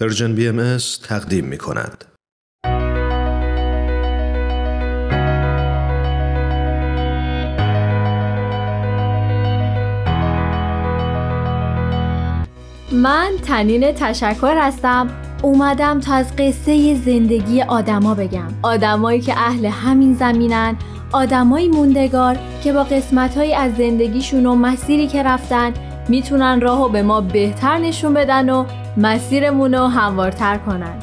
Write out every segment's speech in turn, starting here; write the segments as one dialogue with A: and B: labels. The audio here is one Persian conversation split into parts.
A: پرژن بی ام تقدیم می کند.
B: من تنین تشکر هستم اومدم تا از قصه زندگی آدما بگم آدمایی که اهل همین زمینن آدمایی موندگار که با قسمتهایی از زندگیشون و مسیری که رفتن می‌تونن راهو به ما بهتر نشون بدن و مسیرمون رو هموارتر کنن.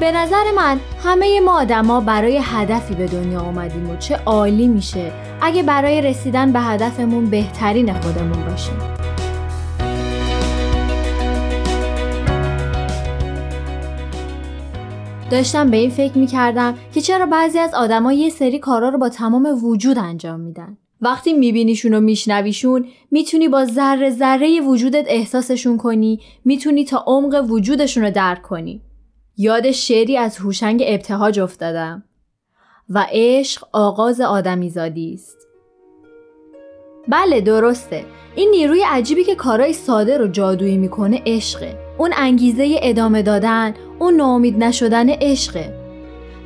B: به نظر من همه ما آدما برای هدفی به دنیا آمدیم و چه عالی میشه اگه برای رسیدن به هدفمون بهترین خودمون باشیم. داشتم به این فکر می‌کردم که چرا بعضی از آدما یه سری کارا رو با تمام وجود انجام میدن. وقتی میبینیشون و میشنویشون می‌تونی با ذره ذره وجودت احساسشون کنی می‌تونی تا عمق وجودشون رو درک کنی. یاد شعری از هوشنگ ابتهاج افتادم و عشق آغاز آدمیزادی است. بله درسته. این نیروی عجیبی که کارای ساده رو جادویی می‌کنه عشقه. اون انگیزه ادامه دادن اون ناامید نشدن عشقه.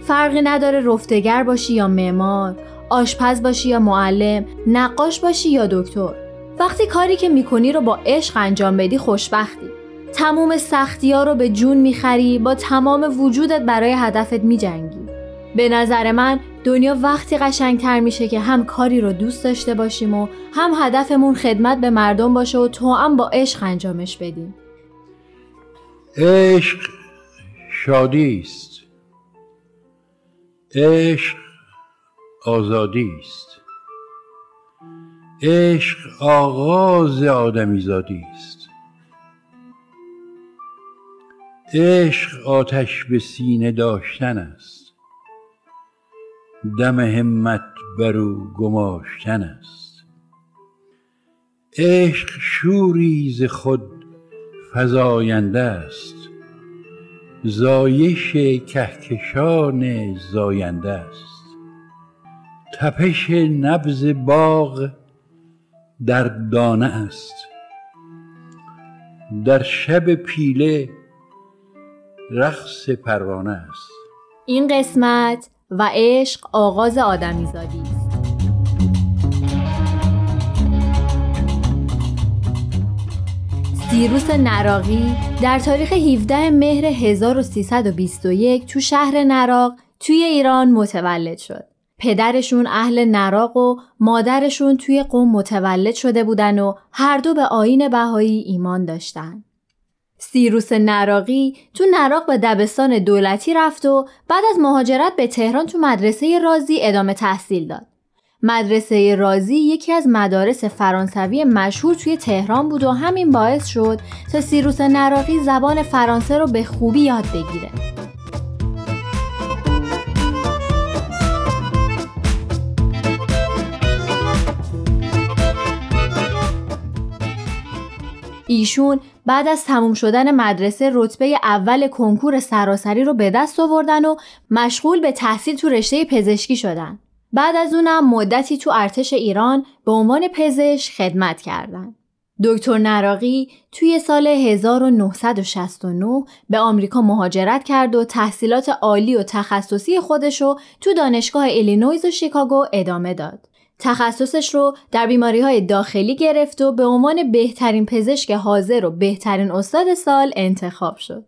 B: فرقی نداره رفتگر باشی یا معمار آشپز باشی یا معلم نقاش باشی یا دکتر. وقتی کاری که می‌کنی رو با عشق انجام بدی خوشبختی. تموم سختی ها رو به جون می‌خری با تمام وجودت برای هدفت میجنگی. به نظر من دنیا وقتی قشنگتر میشه که هم کاری رو دوست داشته باشیم و هم هدفمون خدمت به مردم باشه و تو هم با عشق انجامش بدیم.
C: عشق شادی است. عشق آزادی است. عشق آغاز آدمیزادی است. عشق آتش به سینه داشتن است. دم همت بر او گماشتن است. عشق شوری ز خود فزاینده است. زایش کهکشان زاینده است. تپش نبز باغ در دانه است. در شب پیله رقص پروانه است.
B: این قسمت و عشق آغاز آدمیزادی است. سیروس نراقی در تاریخ 17 مهر 1321 تو شهر نراق توی ایران متولد شد. پدرشون اهل نراق و مادرشون توی قوم متولد شده بودن و هر دو به آین بهایی ایمان داشتن. سیروس نراقی تو نراق به دبستان دولتی رفت و بعد از مهاجرت به تهران تو مدرسه رازی ادامه تحصیل داد. مدرسه رازی یکی از مدارس فرانسوی مشهور توی تهران بود و همین باعث شد تا سیروس نراقی زبان فرانسه رو به خوبی یاد بگیره. ایشون بعد از تموم شدن مدرسه رتبه اول کنکور سراسری رو به دست آوردن و مشغول به تحصیل تو رشته پزشکی شدن. بعد از اونم مدتی تو ارتش ایران به عنوان پزشک خدمت کردند. دکتر نراقی توی سال 1969 به آمریکا مهاجرت کرد و تحصیلات عالی و تخصصی خودشو تو دانشگاه ایلینویز و شیکاگو ادامه داد. تخصصش رو در بیماری های داخلی گرفت و به عنوان بهترین پزشک حاضر و بهترین استاد سال انتخاب شد.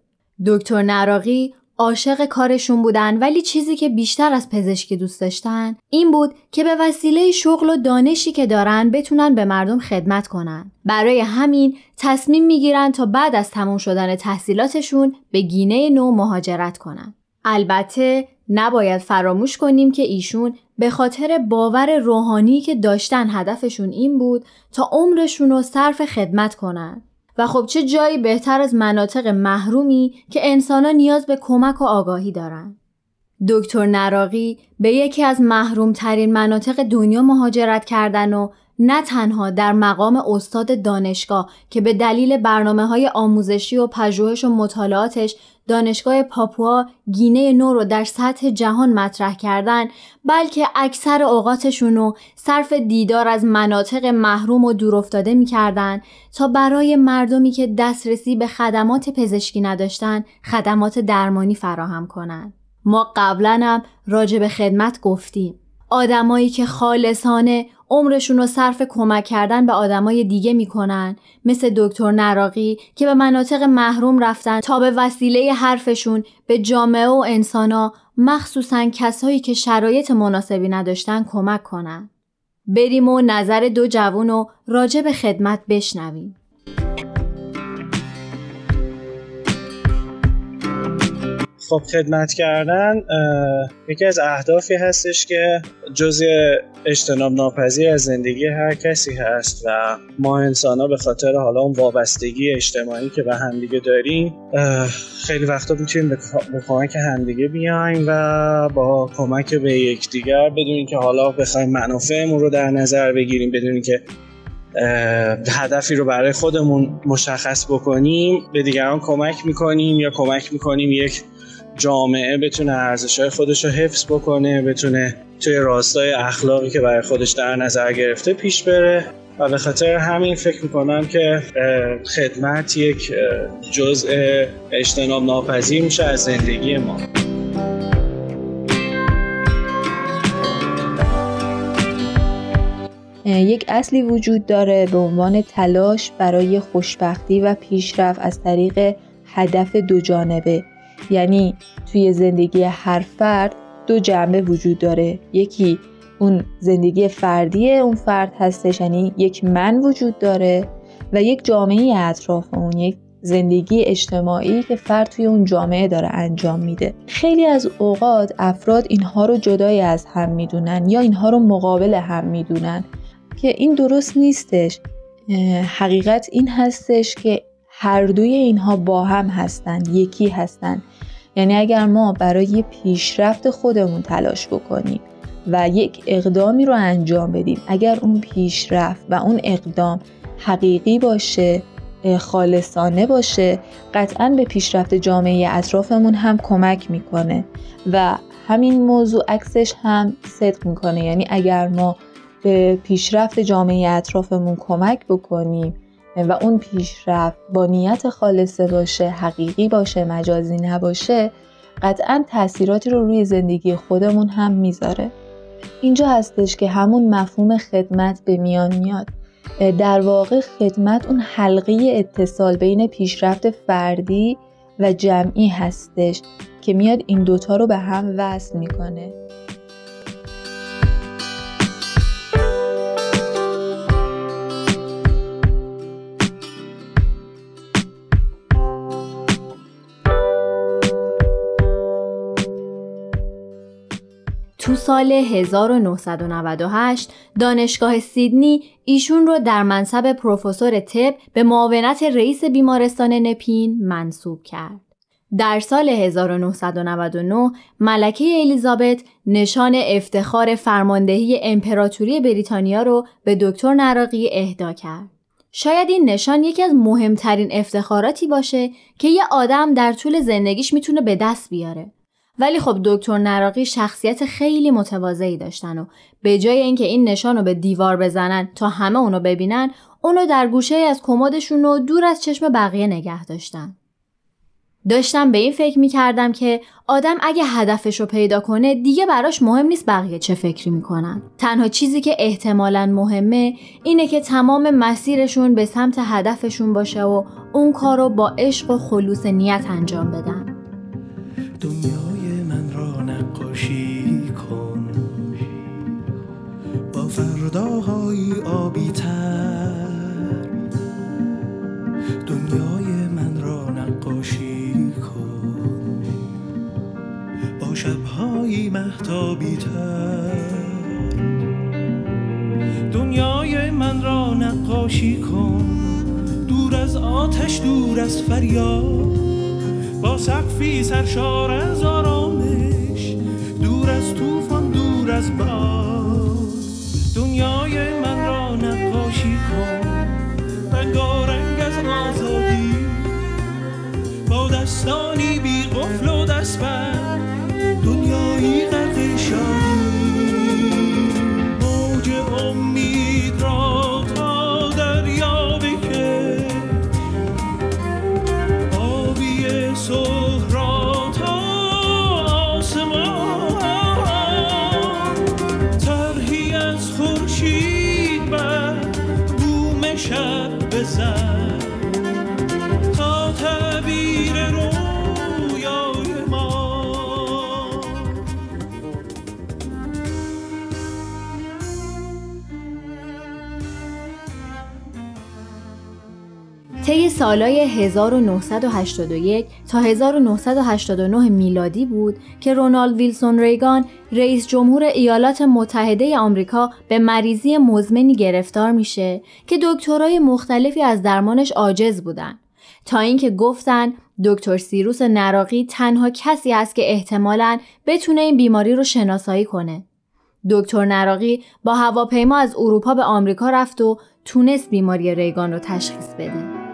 B: دکتر نراقی عاشق کارشون بودن ولی چیزی که بیشتر از پزشکی دوست داشتن این بود که به وسیله شغل و دانشی که دارن بتونن به مردم خدمت کنن. برای همین تصمیم می‌گیرن تا بعد از تموم شدن تحصیلاتشون به گینه نو مهاجرت کنن. البته نباید فراموش کنیم که ایشون به خاطر باور روحانی که داشتن هدفشون این بود تا عمرشون رو صرف خدمت کنن. و خب چه جایی بهتر از مناطق محرومی که انسانا نیاز به کمک و آگاهی دارن. دکتر نراقی به یکی از محروم ترین مناطق دنیا مهاجرت کردن و نه تنها در مقام استاد دانشگاه که به دلیل برنامه های آموزشی و پژوهش و مطالعاتش دانشگاه پاپوا گینه نو رو در سطح جهان مطرح کردن بلکه اکثر اوقاتشون رو صرف دیدار از مناطق محروم و دورافتاده می‌کردن تا برای مردمی که دسترسی به خدمات پزشکی نداشتن خدمات درمانی فراهم کنند. ما قبلا هم راجع به خدمت گفتیم. آدمایی که خالصانه عمرشون رو صرف کمک کردن به آدمای دیگه می‌کنن مثل دکتر نراقی که به مناطق محروم رفتن تا به وسیله حرفشون به جامعه و انسانا مخصوصا کسایی که شرایط مناسبی نداشتن کمک کنن. بریم و نظر دو جوون رو راجع به خدمت بشنویم.
D: خب خدمت کردن یکی از اهدافی هستش که جزء اجتناب ناپذیر از زندگی هر کسی هست و ما انسان ها به خاطر حالا اون وابستگی اجتماعی که به همدیگه داریم خیلی وقتا می‌تونیم به کمک همدیگه بیایم و با کمک به یکدیگر بدونیم که حالا بخوایم منافعمون رو در نظر بگیریم بدونیم که هدفی رو برای خودمون مشخص بکنیم به دیگران کمک می‌کنیم یا کمک می‌کنیم یک جامعه بتونه ارزش های خودش رو حفظ بکنه بتونه توی راستای اخلاقی که برای خودش در نظر گرفته پیش بره. و به خاطر همین فکر می‌کنم که خدمت یک جزء اجتناب ناپذیر میشه از زندگی ما.
E: یک اصلی وجود داره به عنوان تلاش برای خوشبختی و پیشرفت از طریق هدف دو جانبه. یعنی توی زندگی هر فرد دو جنبه وجود داره. یکی اون زندگی فردی اون فرد هستش یعنی یک من وجود داره و یک جامعه اطراف اون یک زندگی اجتماعی که فرد توی اون جامعه داره انجام میده. خیلی از اوقات افراد اینها رو جدای از هم می‌دونن یا اینها رو مقابل هم می‌دونن که این درست نیستش. حقیقت این هستش که هر دوی اینها با هم هستند یکی هستند یعنی اگر ما برای پیشرفت خودمون تلاش بکنیم و یک اقدامی رو انجام بدیم اگر اون پیشرفت و اون اقدام حقیقی باشه خالصانه باشه قطعا به پیشرفت جامعه اطرافمون هم کمک می‌کنه و همین موضوع عکسش هم صدق می‌کنه. یعنی اگر ما به پیشرفت جامعه اطرافمون کمک بکنیم و اون پیشرفت با نیت خالصه باشه حقیقی باشه مجازی نباشه قطعا تاثیراتی رو روی زندگی خودمون هم می‌ذاره. اینجا هستش که همون مفهوم خدمت به میان میاد. در واقع خدمت اون حلقه اتصال بین پیشرفت فردی و جمعی هستش که میاد این دوتا رو به هم وصل می‌کنه.
B: تو سال 1998 دانشگاه سیدنی ایشون رو در منصب پروفسور طب به معاونت رئیس بیمارستان نپین منصوب کرد. در سال 1999 ملکه الیزابت نشان افتخار فرماندهی امپراتوری بریتانیا رو به دکتر نراقی اهدا کرد. شاید این نشان یکی از مهمترین افتخاراتی باشه که یه آدم در طول زندگیش می‌تونه به دست بیاره. ولی خب دکتر نراقی شخصیت خیلی متواضعی داشتن و به جای اینکه این نشان رو به دیوار بزنن تا همه اونو ببینن اونو در گوشه از کمدشون رو دور از چشم بقیه نگه داشتن. داشتم به این فکر می‌کردم که آدم اگه هدفش رو پیدا کنه دیگه براش مهم نیست بقیه چه فکری می‌کنن. تنها چیزی که احتمالا مهمه اینه که تمام مسیرشون به سمت هدفشون باشه و اون کار رو با عشق و خلوص نیت انجام بدن.
F: دنیای فرداهای آبی تر دنیای من را نقاشی کن. با شبهای محتابی تر دنیای من را نقاشی کن. دور از آتش دور از فریاد با سقفی سرشار از آرامش. دور از طوفان دور از باد. دنیای من را نقاشی کن. رنگارنگ از آزادی. با دستانی بی قفل و دستبند دنیایی شب بزن تا تعبیر رویای
B: طی سالهای 1981 تا 1989 میلادی بود که رونالد ویلسون ریگان رئیس جمهور ایالات متحده آمریکا به مریضی مزمنی گرفتار میشه که دکترای مختلفی از درمانش عاجز بودن تا اینکه گفتن دکتر سیروس نراقی تنها کسی است که احتمالاً بتونه این بیماری رو شناسایی کنه. دکتر نراقی با هواپیما از اروپا به آمریکا رفت و تونست بیماری ریگان رو تشخیص بده.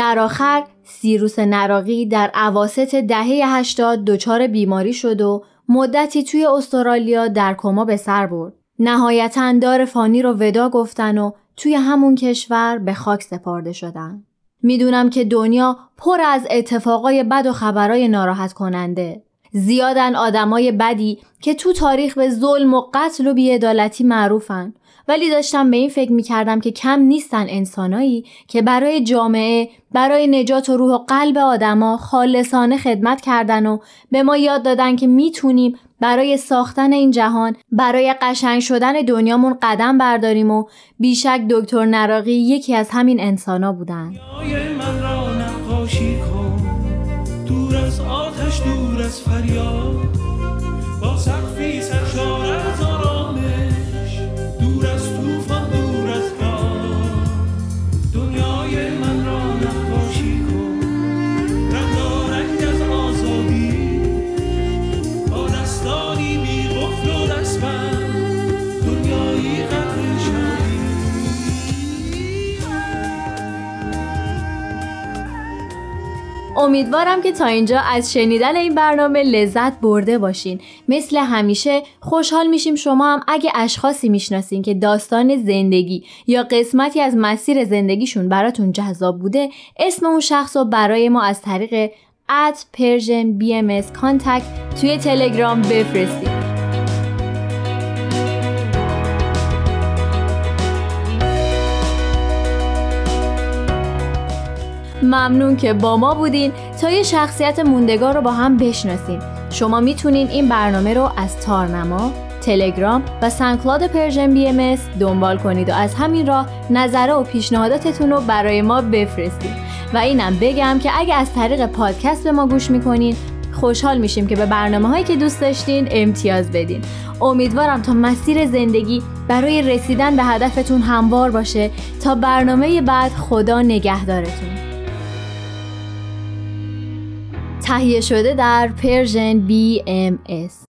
B: در آخر سیروس نراقی در عواست دهه 80 دچار بیماری شد و مدتی توی استرالیا در کما به سر برد. نهایتا دار فانی رو ودا گفتن و توی همون کشور به خاک سپرده شدن. می‌دونم که دنیا پر از اتفاقای بد و خبرای ناراحت کننده. زیادن آدمای بدی که تو تاریخ به ظلم و قتل و بیعدالتی معروفن. ولی داشتم به این فکر می‌کردم که کم نیستن انسانایی که برای جامعه برای نجات و روح و قلب آدما خالصانه خدمت کردن و به ما یاد دادن که می‌تونیم برای ساختن این جهان برای قشنگ شدن دنیامون قدم برداریم و بیشک دکتر نراقی یکی از همین انسانا بودن.
F: دور از فریاد.
B: امیدوارم که تا اینجا از شنیدن این برنامه لذت برده باشین. مثل همیشه خوشحال میشیم شما هم اگه اشخاصی می‌شناسین که داستان زندگی یا قسمتی از مسیر زندگیشون براتون جذاب بوده اسم اون شخص رو برای ما از طریق at Persian BMS contact توی تلگرام بفرستید. ممنون که با ما بودین. تا یه شخصیت موندگار رو با هم بشناسیم. شما می‌تونین این برنامه رو از تارنما، تلگرام و SoundCloud Persian BM دنبال کنید و از همین راه نظره و پیشنهاداتتون رو برای ما بفرستید. و اینم بگم که اگه از طریق پادکست به ما گوش می‌کنین خوشحال میشیم که به برنامه هایی که دوست داشتین امتیاز بدین. امیدوارم تا مسیر زندگی برای رسیدن به هدفتون هموار باشه. تا برنامه بعد خدا نگهدارتون. تهیه شده در پرژن BMS